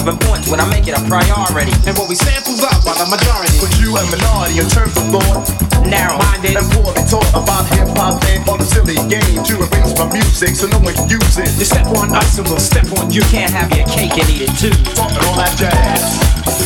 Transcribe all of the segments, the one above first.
of importance when I make it a priority. and what we samples up by the majority. But you a minority in terms of thought. Narrow Minded And poorly taught about hip hop and all the silly game to erase my music so no one can use it. You step on us and we'll step on you. You can't have your cake and eat it too. Talking all that jazz.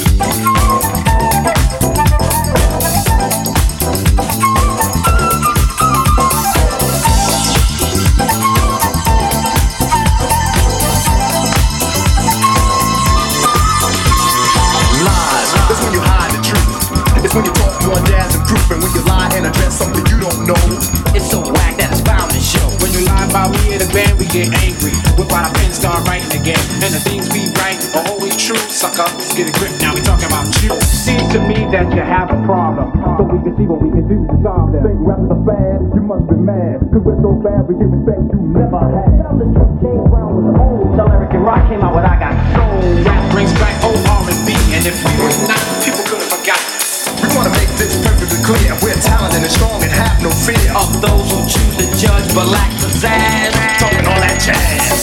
Get angry. Whip out our pen, start writing again. And the things we write are always true, sucker. Let's get a grip now, we talking about you. Seems to me that you have a problem. So we can see what we can do to solve them. Think rappers are bad, you must be mad. Cause we're so bad, we give respect you never had. Tell the truth, James Brown was old. Tell Eric and Rock came out with I Got Soul. Rap brings back old R&B. And if we was not, people could have forgotten. We wanna make this perfectly clear. We're talented and strong and have no fear. Of those who choose to judge but lack pizzazz. Talking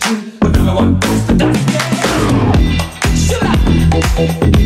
shit but no one goes to die. Shut up!